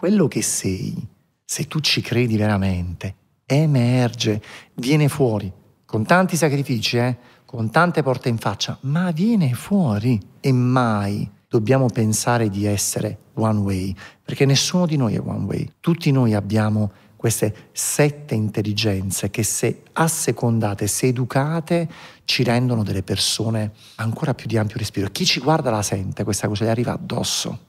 quello che sei, se tu ci credi veramente, emerge, viene fuori, con tanti sacrifici, eh? con tante porte in faccia, ma viene fuori e mai dobbiamo pensare di essere one way, perché nessuno di noi è one way. Tutti noi abbiamo queste sette intelligenze che se assecondate, se educate, ci rendono delle persone ancora più di ampio respiro. Chi ci guarda la sente, questa cosa gli arriva addosso.